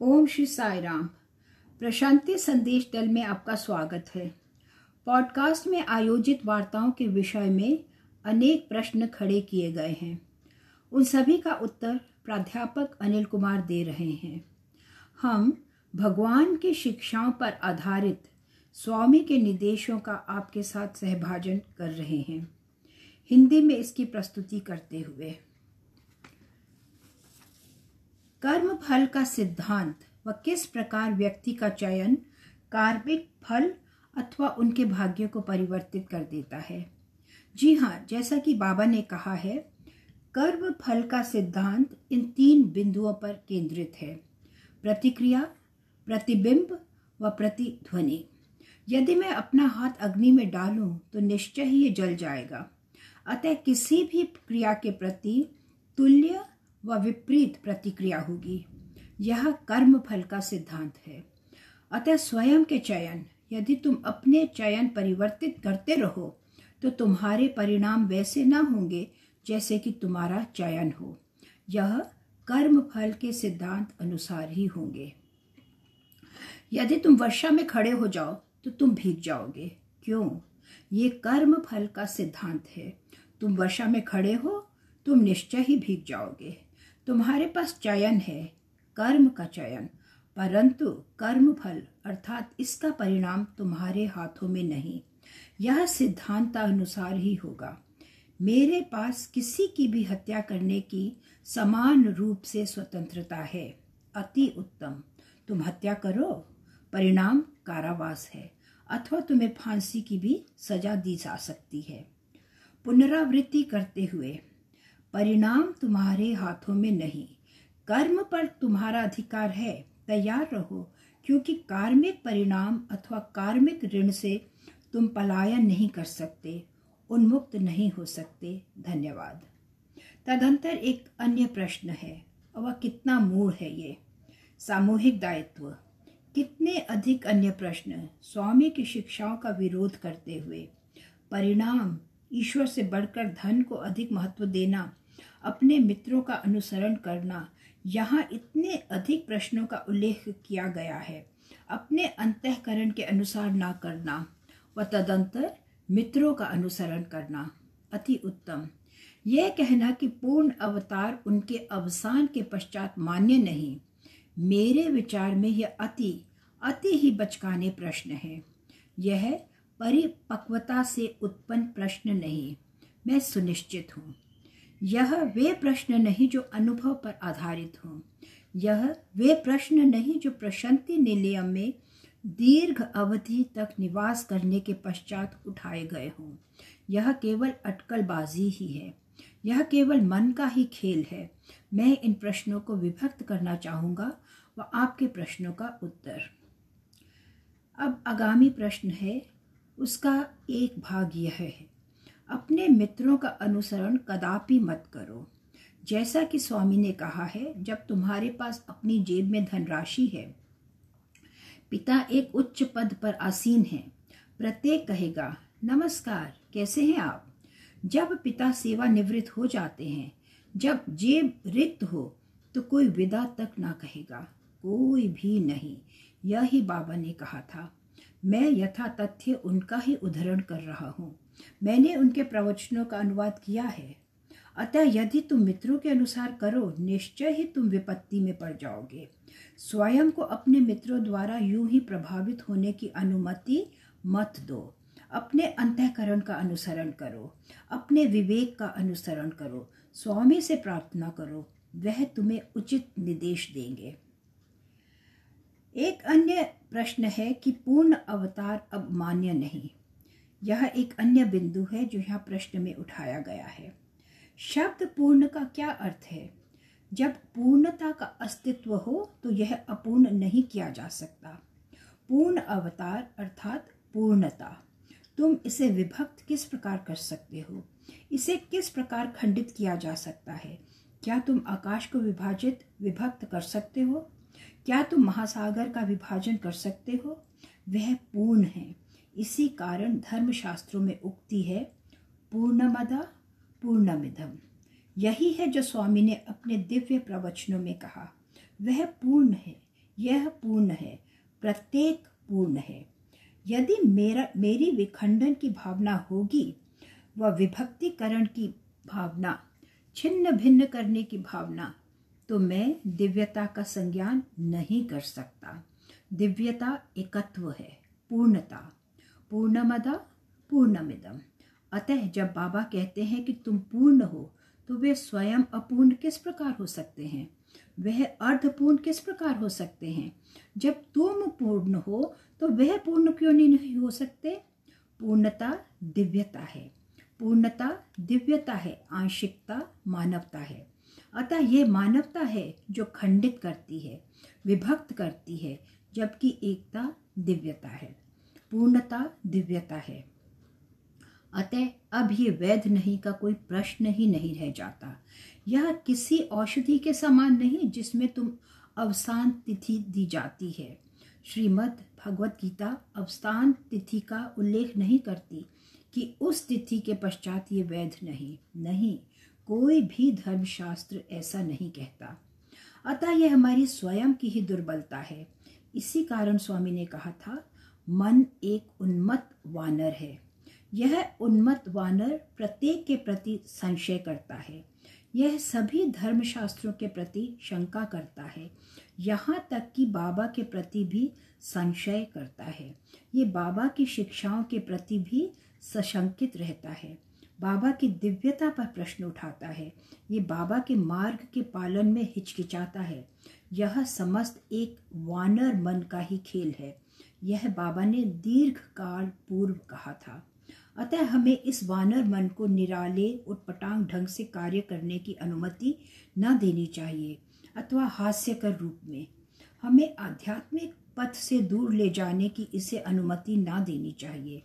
ओम श्री साई राम प्रशांति संदेश दल में आपका स्वागत है। पॉडकास्ट में आयोजित वार्ताओं के विषय में अनेक प्रश्न खड़े किए गए हैं। उन सभी का उत्तर प्राध्यापक अनिल कुमार दे रहे हैं। हम भगवान की शिक्षाओं पर आधारित स्वामी के निर्देशों का आपके साथ सहभाजन कर रहे हैं। हिंदी में इसकी प्रस्तुति करते हुए। कर्म फल का सिद्धांत व किस प्रकार व्यक्ति का चयन कार्मिक फल अथवा उनके भाग्य को परिवर्तित कर देता है। जी हाँ जैसा कि बाबा ने कहा है कर्म फल का सिद्धांत इन तीन बिंदुओं पर केंद्रित है। प्रतिक्रिया, प्रतिबिंब व प्रतिध्वनि। यदि मैं अपना हाथ अग्नि में डालूं तो निश्चय ही ये जल जाएगा। अतः किसी भी क्रिया के प्रति तुल्य व विपरीत प्रतिक्रिया होगी। यह कर्म फल का सिद्धांत है। अतः स्वयं के चयन, यदि तुम अपने चयन परिवर्तित करते रहो तो तुम्हारे परिणाम वैसे ना होंगे जैसे कि तुम्हारा चयन हो। यह कर्म फल के सिद्धांत अनुसार ही होंगे। यदि तुम वर्षा में खड़े हो जाओ तो तुम भीग जाओगे। क्यों? ये कर्म फल का सिद्धांत है। तुम वर्षा में खड़े हो, तुम निश्चय ही भीग जाओगे। तुम्हारे पास चयन है, कर्म का चयन। परंतु कर्म फल अर्थात इसका परिणाम तुम्हारे हाथों में नहीं। यह सिद्धांत अनुसार ही होगा। मेरे पास किसी की भी हत्या करने की समान रूप से स्वतंत्रता है। अति उत्तम। तुम हत्या करो, परिणाम कारावास है, अथवा तुम्हें फांसी की भी सजा दी जा सकती है। पुनरावृत्ति करते हुए परिणाम तुम्हारे हाथों में नहीं। कर्म पर तुम्हारा अधिकार है, तैयार रहो, क्योंकि कार्मिक परिणाम अथवा कार्मिक ऋण से तुम पलायन नहीं कर सकते, उन्मुक्त नहीं हो सकते। धन्यवाद। तदंतर एक अन्य प्रश्न है वह कितना मूल है ये। सामूहिक दायित्व। कितने अधिक अन्य प्रश्न स्वामी की शिक्षाओं का विरोध करते हुए। परिणाम, ईश्वर से बढ़कर धन को अधिक महत्व देना अपने मित्रों का अनुसरण करना। यहाँ इतने अधिक प्रश्नों का उल्लेख किया गया है। अपने अंतकरण के अनुसार ना करना व तदंतर मित्रों का अनुसरण करना। अति उत्तम। यह कहना कि पूर्ण अवतार उनके अवसान के पश्चात मान्य नहीं। मेरे विचार में यह अति अति ही बचकाने प्रश्न है। यह परिपक्वता से उत्पन्न प्रश्न नहीं। मैं सुनिश्चित हूँ। यह वे प्रश्न नहीं जो अनुभव पर आधारित हों। यह वे प्रश्न नहीं जो प्रशांति निलयम में दीर्घ अवधि तक निवास करने के पश्चात उठाए गए हों। यह केवल अटकलबाजी ही है। यह केवल मन का ही खेल है। मैं इन प्रश्नों को विभक्त करना चाहूँगा व आपके प्रश्नों का उत्तर। अब आगामी प्रश्न है, उसका एक भाग यह है। अपने मित्रों का अनुसरण कदापि मत करो। जैसा कि स्वामी ने कहा है, जब तुम्हारे पास अपनी जेब में धनराशि है, पिता एक उच्च पद पर आसीन है। प्रत्येक कहेगा, नमस्कार, कैसे हैं आप? जब पिता सेवा निवृत्त हो जाते हैं, जब जेब रिक्त हो तो कोई विदा तक ना कहेगा, कोई भी नहीं। यही बाबा ने कहा था। मैं यथा तथ्य उनका ही उदाहरण कर रहा हूँ। मैंने उनके प्रवचनों का अनुवाद किया है। अतः यदि तुम मित्रों के अनुसार करो, निश्चय ही तुम विपत्ति में पड़ जाओगे। स्वयं को अपने मित्रों द्वारा यूँ ही प्रभावित होने की अनुमति मत दो। अपने अंतकरण का अनुसरण करो। अपने विवेक का अनुसरण करो। स्वामी से प्रार्थना करो। वह तुम्हें उचित निर्देश देंगे। एक अन्य प्रश्न है कि पूर्ण अवतार अब मान्य नहीं। यह एक अन्य बिंदु है जो यहाँ प्रश्न में उठाया गया है। शब्द पूर्ण का क्या अर्थ है? जब पूर्णता का अस्तित्व हो तो यह अपूर्ण नहीं किया जा सकता। पूर्ण अवतार अर्थात पूर्णता। तुम इसे विभक्त किस प्रकार कर सकते हो? इसे किस प्रकार खंडित किया जा सकता है? क्या तुम आकाश को विभाजित, विभक्त कर सकते हो? क्या तुम महासागर का विभाजन कर सकते हो? वह पूर्ण है। इसी कारण धर्मशास्त्रों में उक्ति है, पूर्णमदा पूर्णमिधम यही है जो स्वामी ने अपने दिव्य प्रवचनों में कहा। वह पूर्ण है, यह पूर्ण है, प्रत्येक पूर्ण है। यदि मेरा, मेरी विखंडन की भावना होगी व विभक्तिकरण की भावना छिन्न भिन्न करने की भावना तो मैं दिव्यता का संज्ञान नहीं कर सकता। दिव्यता एकत्व है, पूर्णता। पूर्णमदा पूर्णमिदम अतः जब बाबा कहते हैं कि तुम पूर्ण हो तो वे स्वयं अपूर्ण किस प्रकार हो सकते हैं? वह अर्धपूर्ण किस प्रकार हो सकते हैं? जब तुम पूर्ण हो तो वह पूर्ण क्यों नहीं हो सकते? पूर्णता दिव्यता है। पूर्णता दिव्यता है, आंशिकता मानवता है। अतः ये मानवता है जो खंडित करती है, विभक्त करती है, जबकि एकता दिव्यता है। पूर्णता दिव्यता है। अतः अब ये वैध नहीं का कोई प्रश्न ही नहीं रह जाता। यह किसी औषधि के समान नहीं जिसमें तुम अवसान तिथि दी जाती है। श्रीमद् भगवत गीता अवसान तिथि का उल्लेख नहीं करती कि उस तिथि के पश्चात ये वैध नहीं नहीं, कोई भी धर्मशास्त्र ऐसा नहीं कहता। अतः यह हमारी स्वयं की ही दुर्बलता है। इसी कारण स्वामी ने कहा था मन एक उन्मत्त वानर है। यह उन्मत्त वानर प्रत्येक के प्रति संशय करता है। यह सभी धर्मशास्त्रों के प्रति शंका करता है। यहाँ तक कि बाबा के प्रति भी संशय करता है। ये बाबा की शिक्षाओं के प्रति भी सशंकित रहता है। बाबा की दिव्यता पर प्रश्न उठाता है। ये बाबा के मार्ग के पालन में हिचकिचाता है। यह समस्त एक वानर मन का ही खेल है। यह बाबा ने दीर्घ काल पूर्व कहा था। अतः हमें इस वानर मन को निराले उटपटांग ढंग से कार्य करने की अनुमति न देनी चाहिए, अथवा हास्यकर रूप में। हमें आध्यात्मिक पथ से दूर ले जाने की इसे अनुमति ना देनी चाहिए।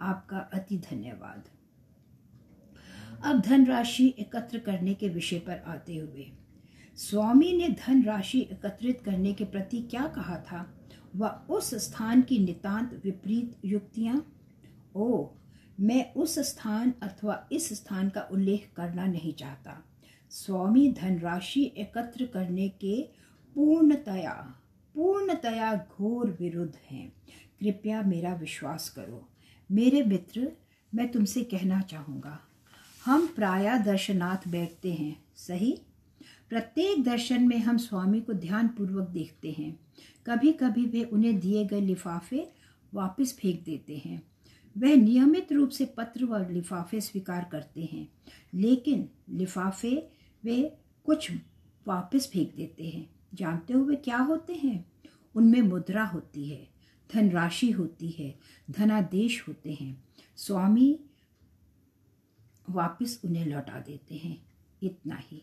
आपका अति धन्यवाद। अब धनराशि एकत्र करने के विषय पर आते हुए, स्वामी ने धन राशि एकत्रित करने के प्रति क्या कहा था? वह उस स्थान की नितांत विपरीत युक्तियाँ। ओ मैं उस स्थान अथवा इस स्थान का उल्लेख करना नहीं चाहता। स्वामी धनराशि एकत्र करने के पूर्णतया पूर्णतया घोर विरुद्ध हैं। कृपया मेरा विश्वास करो। मेरे मित्र, मैं तुमसे कहना चाहूँगा, हम प्राय दर्शनाथ बैठते हैं, सही? प्रत्येक दर्शन में हम स्वामी को ध्यान पूर्वक देखते हैं। कभी कभी वे उन्हें दिए गए लिफाफे वापस फेंक देते हैं। वह नियमित रूप से पत्र व लिफाफे स्वीकार करते हैं, लेकिन लिफाफे वे कुछ वापस फेंक देते हैं। जानते हुए क्या होते हैं? उनमें मुद्रा होती है, धनराशि होती है, धनादेश होते हैं। स्वामी वापस उन्हें लौटा देते हैं। इतना ही।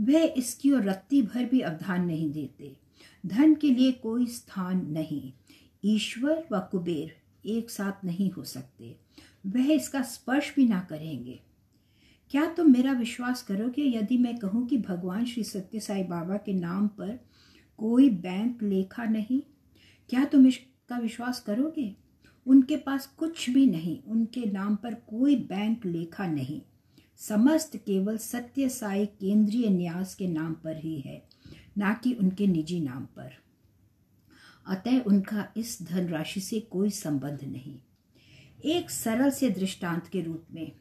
वह इसकी और रत्ती भर भी अवधान नहीं देते। धन के लिए कोई स्थान नहीं। ईश्वर व कुबेर एक साथ नहीं हो सकते। वह इसका स्पर्श भी ना करेंगे। क्या तुम मेरा विश्वास करोगे? यदि मैं कहूँ कि भगवान श्री सत्य साई बाबा के नाम पर कोई बैंक लेखा नहीं, क्या तुम इसका विश्वास करोगे? उनके पास कुछ भी नहीं। उनके नाम पर कोई बैंक लेखा नहीं। समस्त केवल सत्य साई केंद्रीय न्यास के नाम पर ही है, ना कि उनके निजी नाम पर। अतः उनका इस धनराशि से कोई संबंध नहीं। एक सरल से दृष्टांत के रूप में,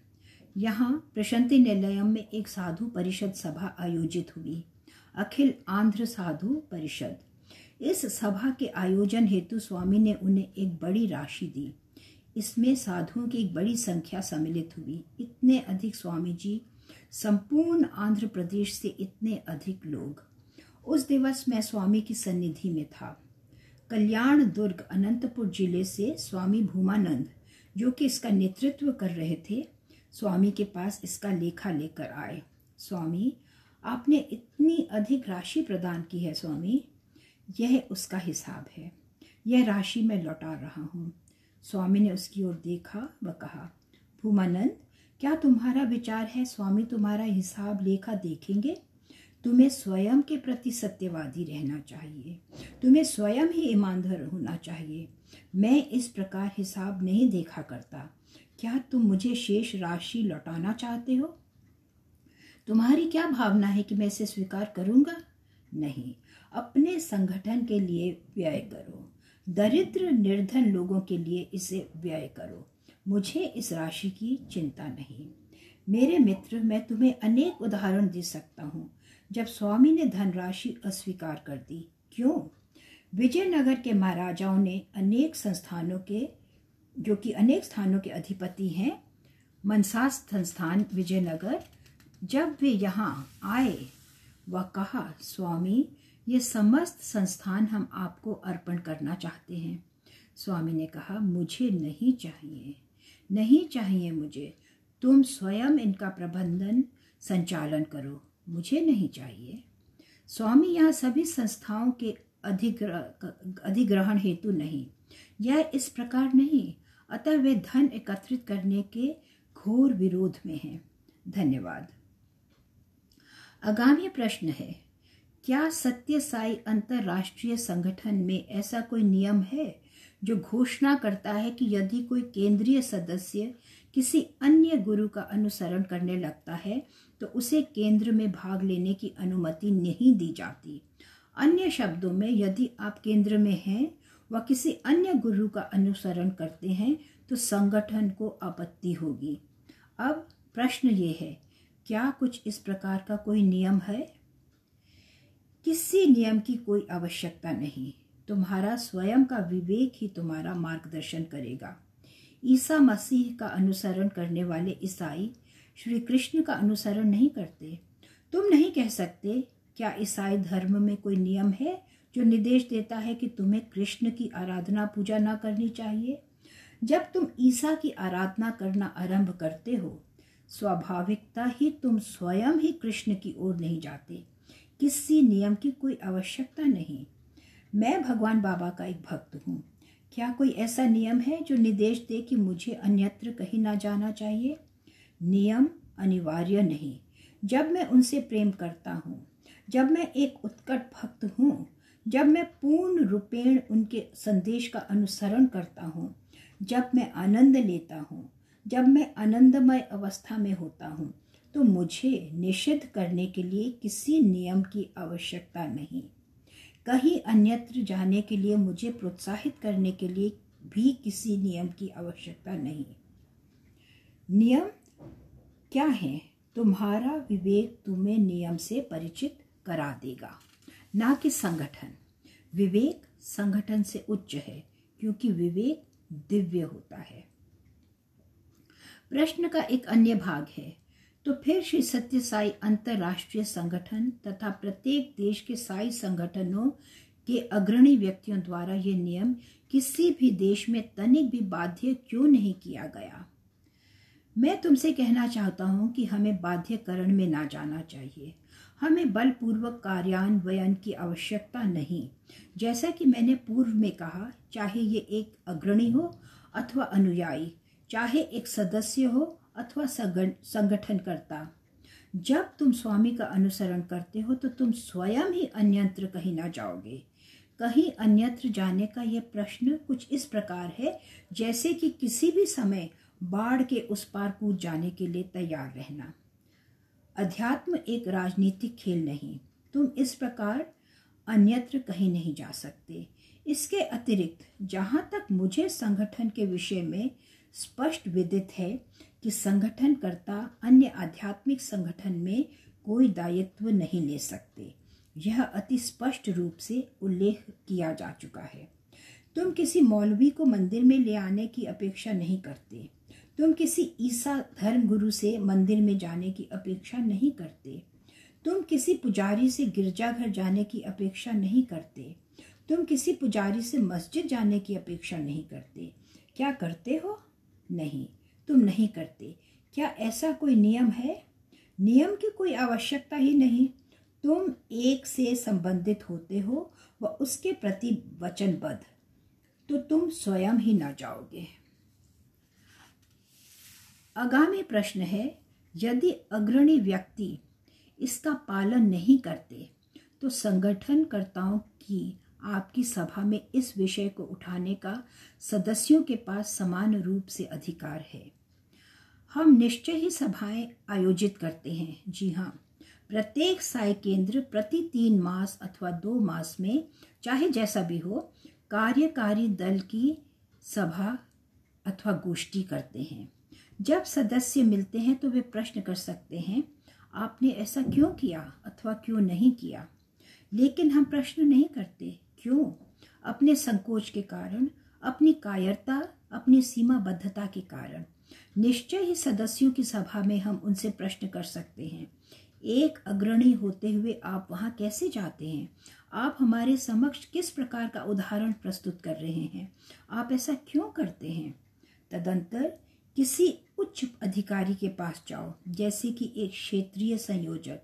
यहाँ प्रशांति निलयम में एक साधु परिषद सभा आयोजित हुई, अखिल आंध्र साधु परिषद। इस सभा के आयोजन हेतु स्वामी ने उन्हें एक बड़ी राशि दी। इसमें साधुओं की एक बड़ी संख्या सम्मिलित हुई। इतने अधिक स्वामी जी संपूर्ण आंध्र प्रदेश से इतने अधिक लोग। उस दिवस मैं स्वामी की सन्निधि में था। कल्याण दुर्ग अनंतपुर ज़िले से स्वामी भूमानंद, जो कि इसका नेतृत्व कर रहे थे, स्वामी के पास इसका लेखा लेकर आए। स्वामी, आपने इतनी अधिक राशि प्रदान की है स्वामी। यह उसका हिसाब है। यह राशि मैं लौटा रहा हूँ। स्वामी ने उसकी ओर देखा व कहा, भूमानंद, क्या तुम्हारा विचार है स्वामी तुम्हारा हिसाब लेखा देखेंगे? तुम्हें स्वयं के प्रति सत्यवादी रहना चाहिए। तुम्हें स्वयं ही ईमानदार होना चाहिए। मैं इस प्रकार हिसाब नहीं देखा करता। क्या तुम मुझे शेष राशि लौटाना चाहते हो? तुम्हारी क्या भावना है कि मैं इसे स्वीकार करूँगा? नहीं, अपने संगठन के लिए व्यय करो। दरिद्र निर्धन लोगों के लिए इसे व्यय करो। मुझे इस राशि की चिंता नहीं। मेरे मित्र, मैं तुम्हें अनेक उदाहरण दे सकता हूँ। जब स्वामी ने धनराशि अस्वीकार कर दी, क्यों? विजयनगर के महाराजाओं ने अनेक संस्थानों के, जो कि अनेक स्थानों के अधिपति हैं मनसास संस्थान विजयनगर, जब वे यहाँ आए, वह कहा, स्वामी ये समस्त संस्थान हम आपको अर्पण करना चाहते हैं। स्वामी ने कहा, मुझे नहीं चाहिए नहीं चाहिए मुझे। तुम स्वयं इनका प्रबंधन, संचालन करो। मुझे नहीं चाहिए। स्वामी, यहाँ सभी संस्थाओं के अधिग्रह अधिग्रहण हेतु नहीं। यह इस प्रकार नहीं, अतः वे धन एकत्रित करने के घोर विरोध में हैं। धन्यवाद। आगामी प्रश्न है क्या सत्य साई अंतरराष्ट्रीय संगठन में ऐसा कोई नियम है जो घोषणा करता है कि यदि कोई केंद्रीय सदस्य किसी अन्य गुरु का अनुसरण करने लगता है तो उसे केंद्र में भाग लेने की अनुमति नहीं दी जाती? अन्य शब्दों में, यदि आप केंद्र में हैं व किसी अन्य गुरु का अनुसरण करते हैं तो संगठन को आपत्ति होगी। अब प्रश्न ये है, क्या कुछ इस प्रकार का कोई नियम है? किसी नियम की कोई आवश्यकता नहीं। तुम्हारा स्वयं का विवेक ही तुम्हारा मार्गदर्शन करेगा। ईसा मसीह का अनुसरण करने वाले ईसाई श्री कृष्ण का अनुसरण नहीं करते। तुम नहीं कह सकते, क्या ईसाई धर्म में कोई नियम है जो निर्देश देता है कि तुम्हें कृष्ण की आराधना पूजा न करनी चाहिए? जब तुम ईसा की आराधना करना आरंभ करते हो, स्वाभाविकता ही तुम स्वयं ही कृष्ण की ओर नहीं जाते। किसी नियम की कोई आवश्यकता नहीं। मैं भगवान बाबा का एक भक्त हूँ। क्या कोई ऐसा नियम है जो निर्देश दे कि मुझे अन्यत्र कहीं ना जाना चाहिए? नियम अनिवार्य नहीं। जब मैं उनसे प्रेम करता हूँ, जब मैं एक उत्कट भक्त हूँ, जब मैं पूर्ण रूपेण उनके संदेश का अनुसरण करता हूँ, जब मैं आनंद लेता हूँ, जब मैं आनंदमय अवस्था में होता हूँ तो मुझे निषिद्ध करने के लिए किसी नियम की आवश्यकता नहीं। कहीं अन्यत्र जाने के लिए, मुझे प्रोत्साहित करने के लिए भी किसी नियम की आवश्यकता नहीं। नियम क्या है? तुम्हारा विवेक तुम्हें नियम से परिचित करा देगा। ना कि संगठन। विवेक संगठन से उच्च है, क्योंकि विवेक दिव्य होता है। प्रश्न का एक अन्य भाग है। तो फिर श्री सत्य साई अंतरराष्ट्रीय संगठन तथा प्रत्येक देश के साई संगठनों के अग्रणी व्यक्तियों द्वारा ये नियम किसी भी देश में तनिक भी बाध्य क्यों नहीं किया गया? मैं तुमसे कहना चाहता हूँ कि हमें बाध्यकरण में ना जाना चाहिए। हमें बलपूर्वक कार्यान्वयन की आवश्यकता नहीं। जैसा कि मैंने पूर्व में कहा, चाहे ये एक अग्रणी हो अथवा अनुयायी, चाहे एक सदस्य हो अथवा संगठन करता जब तुम स्वामी का अनुसरण करते हो तो तुम स्वयं ही अन्यत्र कहीं ना जाओगे। कहीं अन्यत्र जाने का यह प्रश्न कुछ इस प्रकार है, जैसे कि किसी भी समय बाढ़ के उस पार कूद जाने के लिए तैयार रहना। अध्यात्म एक राजनीतिक खेल नहीं। तुम इस प्रकार अन्यत्र कहीं नहीं जा सकते। इसके अतिरिक्त, जहाँ तक मुझे संगठन के विषय में स्पष्ट विदित है कि संगठनकर्ता अन्य आध्यात्मिक संगठन में कोई दायित्व नहीं ले सकते। यह अति स्पष्ट रूप से उल्लेख किया जा चुका है। तुम किसी मौलवी को मंदिर में ले आने की अपेक्षा नहीं करते। तुम किसी ईसा धर्म गुरु से मंदिर में जाने की अपेक्षा नहीं करते। तुम किसी पुजारी से गिरजाघर जाने की अपेक्षा नहीं करते। तुम किसी पुजारी से मस्जिद जाने की अपेक्षा नहीं करते। क्या करते हो? नहीं। तुम नहीं करते। क्या ऐसा कोई नियम है? नियम की कोई आवश्यकता ही नहीं। तुम एक से संबंधित होते हो व उसके प्रति वचनबद्ध। तो तुम स्वयं ही न जाओगे। आगामी प्रश्न है, यदि अग्रणी व्यक्ति इसका पालन नहीं करते तो संगठनकर्ताओं की आपकी सभा में इस विषय को उठाने का सदस्यों के पास समान रूप से अधिकार है। हम निश्चय ही सभाएँ आयोजित करते हैं। जी हाँ प्रत्येक साय केंद्र प्रति तीन मास अथवा दो मास में, चाहे जैसा भी हो, कार्यकारी दल की सभा अथवा गोष्ठी करते हैं। जब सदस्य मिलते हैं तो वे प्रश्न कर सकते हैं, आपने ऐसा क्यों किया अथवा क्यों नहीं किया? लेकिन हम प्रश्न नहीं करते, क्यों? अपने संकोच के कारण, अपनी कायरता, अपनी सीमाबद्धता के कारण। निश्चय ही सदस्यों की सभा में हम उनसे प्रश्न कर सकते हैं। एक अग्रणी होते हुए आप वहाँ कैसे जाते हैं? आप हमारे समक्ष किस प्रकार का उदाहरण प्रस्तुत कर रहे हैं? आप ऐसा क्यों करते हैं? तदंतर किसी उच्च अधिकारी के पास जाओ, जैसे कि एक क्षेत्रीय संयोजक,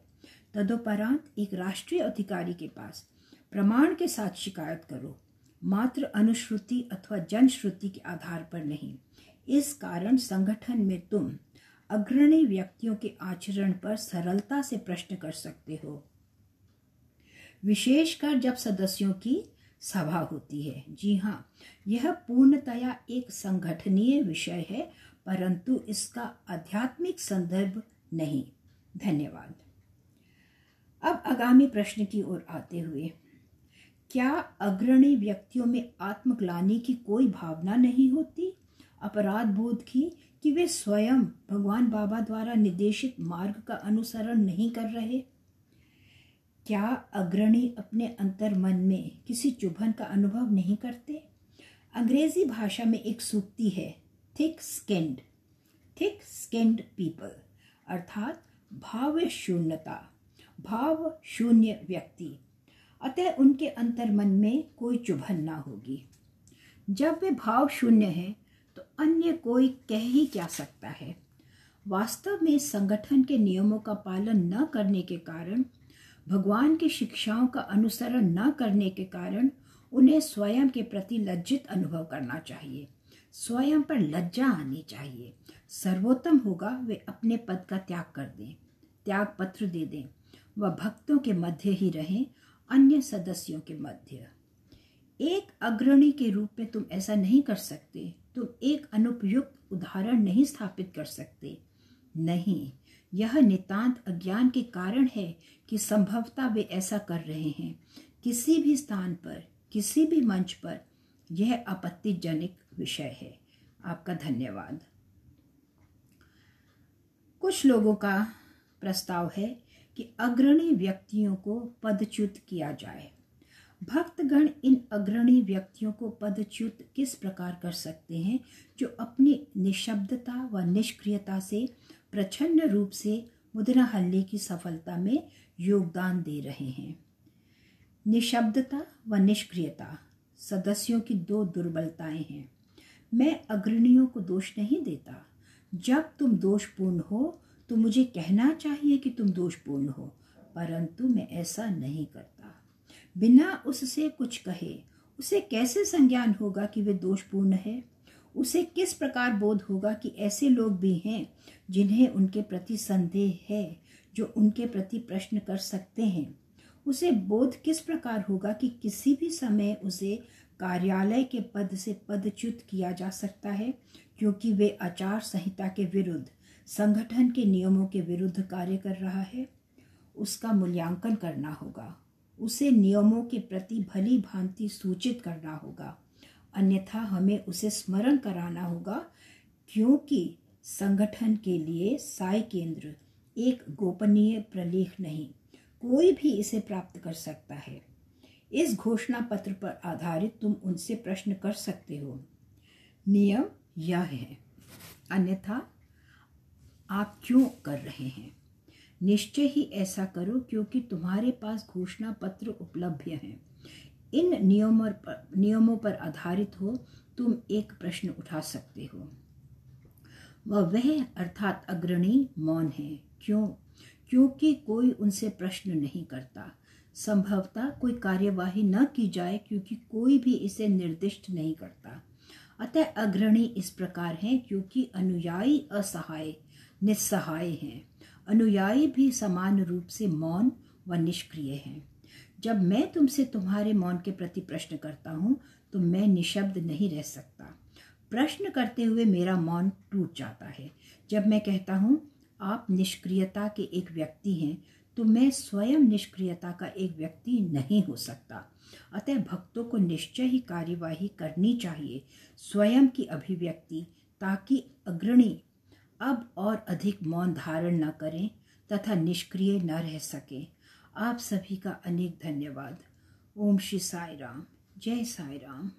तदोपरांत एक राष्ट्रीय अधिकारी के पास। प्रमाण के साथ शिकायत करो, मात्र अनुश्रुति अथवा जनश्रुति के आधार पर नहीं। इस कारण संगठन में तुम अग्रणी व्यक्तियों के आचरण पर सरलता से प्रश्न कर सकते हो। विशेषकर जब सदस्यों की सभा होती है। जी हाँ यह पूर्णतया एक संगठनीय विषय है, परंतु इसका आध्यात्मिक संदर्भ नहीं। धन्यवाद। अब आगामी प्रश्न की ओर आते हुए, क्या अग्रणी व्यक्तियों में आत्मग्लानी की कोई भावना नहीं होती? अपराध बोध की कि वे स्वयं भगवान बाबा द्वारा निर्देशित मार्ग का अनुसरण नहीं कर रहे? क्या अग्रणी अपने अंतर मन में किसी चुभन का अनुभव नहीं करते? अंग्रेज़ी भाषा में एक सूक्ति है thick skinned thick skinned people अर्थात भाव शून्यता भाव शून्य व्यक्ति। अतः उनके अंतर मन में कोई चुभन ना होगी। जब वे भाव शून्य हैं तो अन्य कोई कह ही क्या सकता है? वास्तव में संगठन के नियमों का पालन न करने के कारण, भगवान की शिक्षाओं का अनुसरण न करने के कारण उन्हें स्वयं के प्रति लज्जित अनुभव करना चाहिए। स्वयं पर लज्जा आनी चाहिए। सर्वोत्तम होगा वे अपने पद का त्याग कर दें त्याग पत्र दे दें। वह भक्तों के मध्य ही रहें, अन्य सदस्यों के मध्य। एक अग्रणी के रूप में तुम ऐसा नहीं कर सकते। तुम एक अनुपयुक्त उदाहरण नहीं स्थापित कर सकते। नहीं, यह नितांत अज्ञान के कारण है कि संभवतः वे ऐसा कर रहे हैं। किसी भी स्थान पर, किसी भी मंच पर, यह आपत्तिजनक विषय है। आपका धन्यवाद। कुछ लोगों का प्रस्ताव है कि अग्रणी व्यक्तियों को पदच्युत किया जाए। भक्तगण इन अग्रणी व्यक्तियों को पदच्युत किस प्रकार कर सकते हैं, जो अपनी निशब्दता व निष्क्रियता से प्रचंड रूप से मुद्रा हल्ले की सफलता में योगदान दे रहे हैं? निशब्दता व निष्क्रियता सदस्यों की दो दुर्बलताएँ हैं। मैं अग्रणियों को दोष नहीं देता। जब तुम दोषपूर्ण हो तो मुझे कहना चाहिए कि तुम दोषपूर्ण हो, परंतु मैं ऐसा नहीं करता। बिना उससे कुछ कहे, उसे कैसे संज्ञान होगा कि वे दोषपूर्ण है? उसे किस प्रकार बोध होगा कि ऐसे लोग भी हैं जिन्हें उनके प्रति संदेह है, जो उनके प्रति प्रश्न कर सकते हैं? उसे बोध किस प्रकार होगा कि किसी भी समय उसे कार्यालय के पद से पदच्युत किया जा सकता है, क्योंकि वे आचार संहिता के विरुद्ध, संगठन के नियमों के विरुद्ध कार्य कर रहा है? उसका मूल्यांकन करना होगा। उसे नियमों के प्रति भली भांति सूचित करना होगा। अन्यथा हमें उसे स्मरण कराना होगा, क्योंकि संगठन के लिए साय केंद्र एक गोपनीय प्रलेख नहीं, कोई भी इसे प्राप्त कर सकता है। इस घोषणा पत्र पर आधारित तुम उनसे प्रश्न कर सकते हो। नियम यह है, अन्यथा आप क्यों कर रहे हैं? निश्चय ही ऐसा करो क्योंकि तुम्हारे पास घोषणा पत्र उपलब्ध हैं। इन नियमों पर नियमों पर आधारित हो तुम एक प्रश्न उठा सकते हो। वह वह अर्थात अग्रणी मौन है। क्यों? क्योंकि कोई उनसे प्रश्न नहीं करता। संभवतः कोई कार्यवाही न की जाए क्योंकि कोई भी इसे निर्दिष्ट नहीं करता। अतः अग्रणी इस प्रकार हैं क्योंकि अनुयायी असहाय, निस्सहाय हैं। अनुयायी भी समान रूप से मौन व निष्क्रिय हैं। जब मैं तुमसे तुम्हारे मौन के प्रति प्रश्न करता हूँ तो मैं निशब्द नहीं रह सकता। प्रश्न करते हुए मेरा मौन टूट जाता है। जब मैं कहता हूँ, आप निष्क्रियता के एक व्यक्ति हैं तो मैं स्वयं निष्क्रियता का एक व्यक्ति नहीं हो सकता। अतः भक्तों को निश्चय ही कार्यवाही करनी चाहिए। स्वयं की अभिव्यक्ति ताकि अग्रणी अब और अधिक मौन धारण न करें तथा निष्क्रिय न रह सकें। आप सभी का अनेक धन्यवाद। ओम श्री साई राम जय साई राम